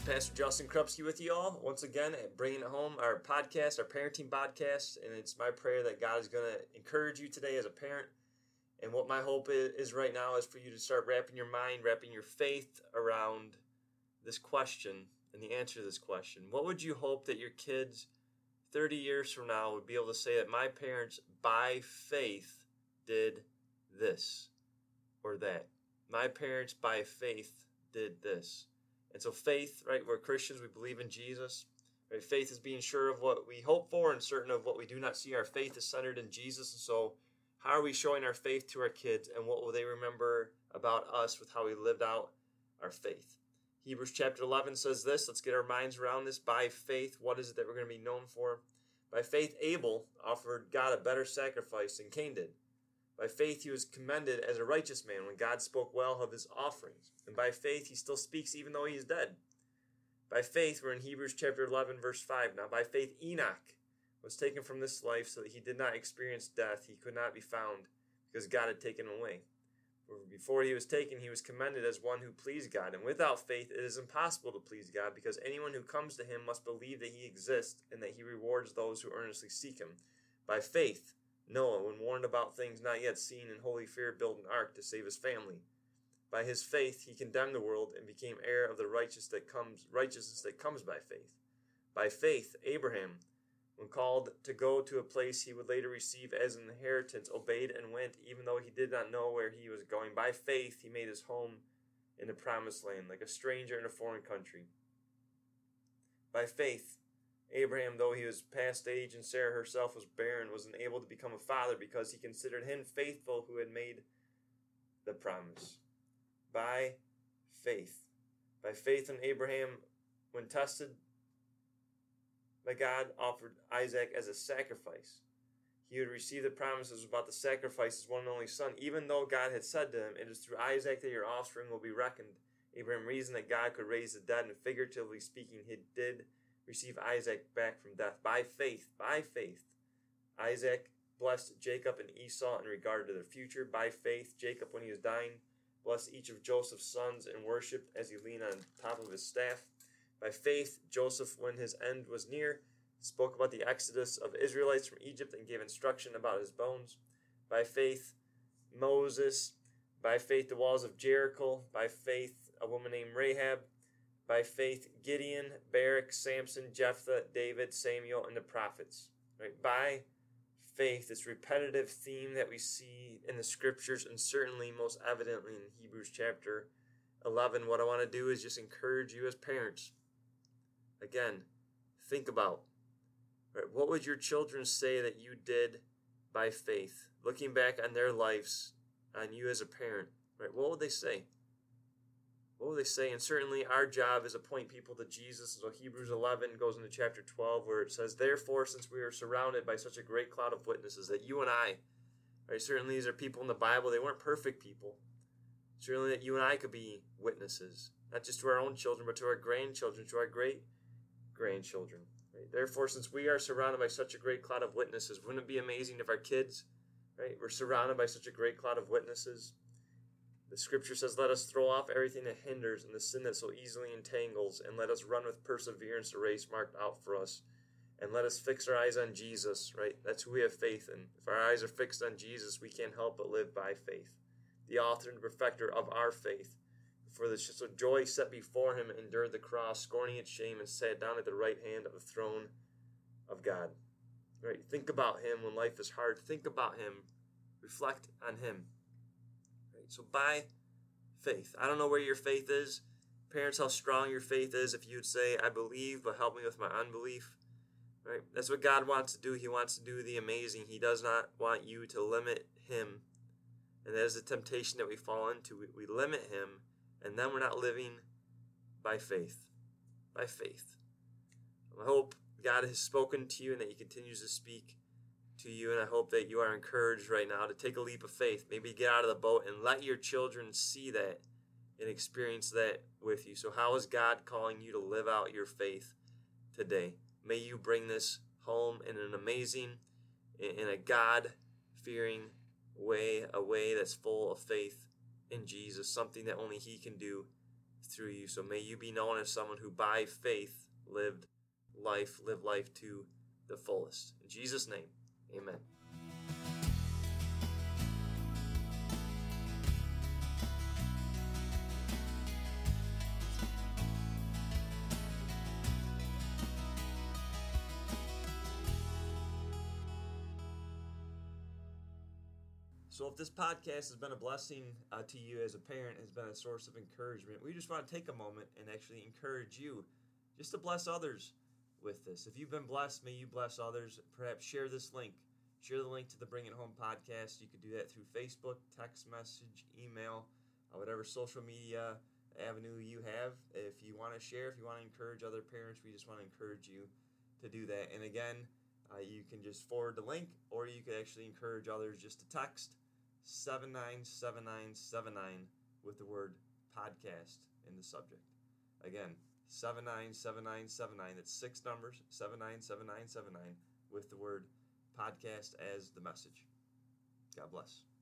Pastor Justin Krupski with you all once again, bringing it home our podcast, our parenting podcast, and it's my prayer that God is going to encourage you today as a parent. And what my hope is right now is for you to start wrapping your mind, wrapping your faith around this question and the answer to this question. What would you hope that your kids 30 years from now would be able to say that my parents, by faith, did this or that? My parents, by faith, did this. And so faith, right, we're Christians, we believe in Jesus. Right? Faith is being sure of what we hope for and certain of what we do not see. Our faith is centered in Jesus. And so how are we showing our faith to our kids and what will they remember about us with how we lived out our faith? Hebrews chapter 11 says this. Let's get our minds around this. By faith, what is it that we're going to be known for? By faith, Abel offered God a better sacrifice than Cain did. By faith, he was commended as a righteous man when God spoke well of his offerings. And by faith, he still speaks even though he is dead. By faith, we're in Hebrews chapter 11, verse 5. Now, by faith, Enoch was taken from this life so that he did not experience death. He could not be found because God had taken him away. For before he was taken, he was commended as one who pleased God. And without faith, it is impossible to please God because anyone who comes to him must believe that he exists and that he rewards those who earnestly seek him. By faith, Noah, when warned about things not yet seen in holy fear, built an ark to save his family. By his faith he condemned the world and became heir of the righteous that comes, righteousness that comes by faith. By faith, Abraham, when called to go to a place he would later receive as an inheritance, obeyed and went, even though he did not know where he was going. By faith he made his home in the promised land, like a stranger in a foreign country. By faith, Abraham, though he was past age and Sarah herself was barren, was unable to become a father because he considered him faithful who had made the promise. By faith. By faith in Abraham, when tested by God, offered Isaac as a sacrifice. He would receive the promises about the sacrifice his one and only son, even though God had said to him, It is through Isaac that your offspring will be reckoned. Abraham reasoned that God could raise the dead, and figuratively speaking, he did receive Isaac back from death by faith. By faith. Isaac blessed Jacob and Esau in regard to their future. By faith, Jacob, when he was dying, blessed each of Joseph's sons and worshiped as he leaned on top of his staff. By faith, Joseph, when his end was near, spoke about the exodus of Israelites from Egypt and gave instruction about his bones. By faith, Moses. By faith, the walls of Jericho. By faith, a woman named Rahab by faith Gideon, Barak, Samson, Jephthah, David, Samuel, and the prophets. Right? By faith, this repetitive theme that we see in the scriptures and certainly most evidently in Hebrews chapter 11. What I want to do is just encourage you as parents. Again, think about right, what would your children say that you did by faith? Looking back on their lives, on you as a parent, right? What would they say? They say? And certainly our job is to point people to Jesus. So Hebrews 11 goes into chapter 12 where it says, Therefore, since we are surrounded by such a great cloud of witnesses that you and I, right, certainly these are people in the Bible, they weren't perfect people. Certainly that you and I could be witnesses, not just to our own children, but to our grandchildren, to our great grandchildren. Right? Therefore, since we are surrounded by such a great cloud of witnesses, wouldn't it be amazing if our kids, right, were surrounded by such a great cloud of witnesses? The scripture says, Let us throw off everything that hinders and the sin that so easily entangles, and let us run with perseverance the race marked out for us. And let us fix our eyes on Jesus, right? That's who we have faith in. If our eyes are fixed on Jesus, we can't help but live by faith. The author and perfecter of our faith. For the joy set before him, endured the cross, scorning its shame, and sat down at the right hand of the throne of God. Right? Think about him when life is hard. Think about him. Reflect on him. So by faith. I don't know where your faith is. Parents, how strong your faith is. If you would say, I believe, but help me with my unbelief. Right? That's what God wants to do. He wants to do the amazing. He does not want you to limit Him. And that is the temptation that we fall into. We, we limit Him, and then we're not living by faith. By faith. I hope God has spoken to you and that He continues to speak to you, and I hope that you are encouraged right now to take a leap of faith. Maybe get out of the boat and let your children see that and experience that with you. So, how is God calling you to live out your faith today? May you bring this home in an amazing, in a God fearing way, a way that's full of faith in Jesus, something that only He can do through you. So may you be known as someone who by faith lived life, live life to the fullest. In Jesus' name, amen. So, if this podcast has been a blessing uh, to you as a parent, has been a source of encouragement, we just want to take a moment and actually encourage you just to bless others with this. If you've been blessed, may you bless others. Perhaps share this link. Share the link to the Bring It Home podcast. You could do that through Facebook, text message, email, uh, whatever social media avenue you have. If you want to share, if you want to encourage other parents, we just want to encourage you to do that. And again, uh, you can just forward the link, or you could actually encourage others just to text 797979 with the word podcast in the subject. Again, 797979. That's six numbers, 797979 with the word podcast as the message. God bless.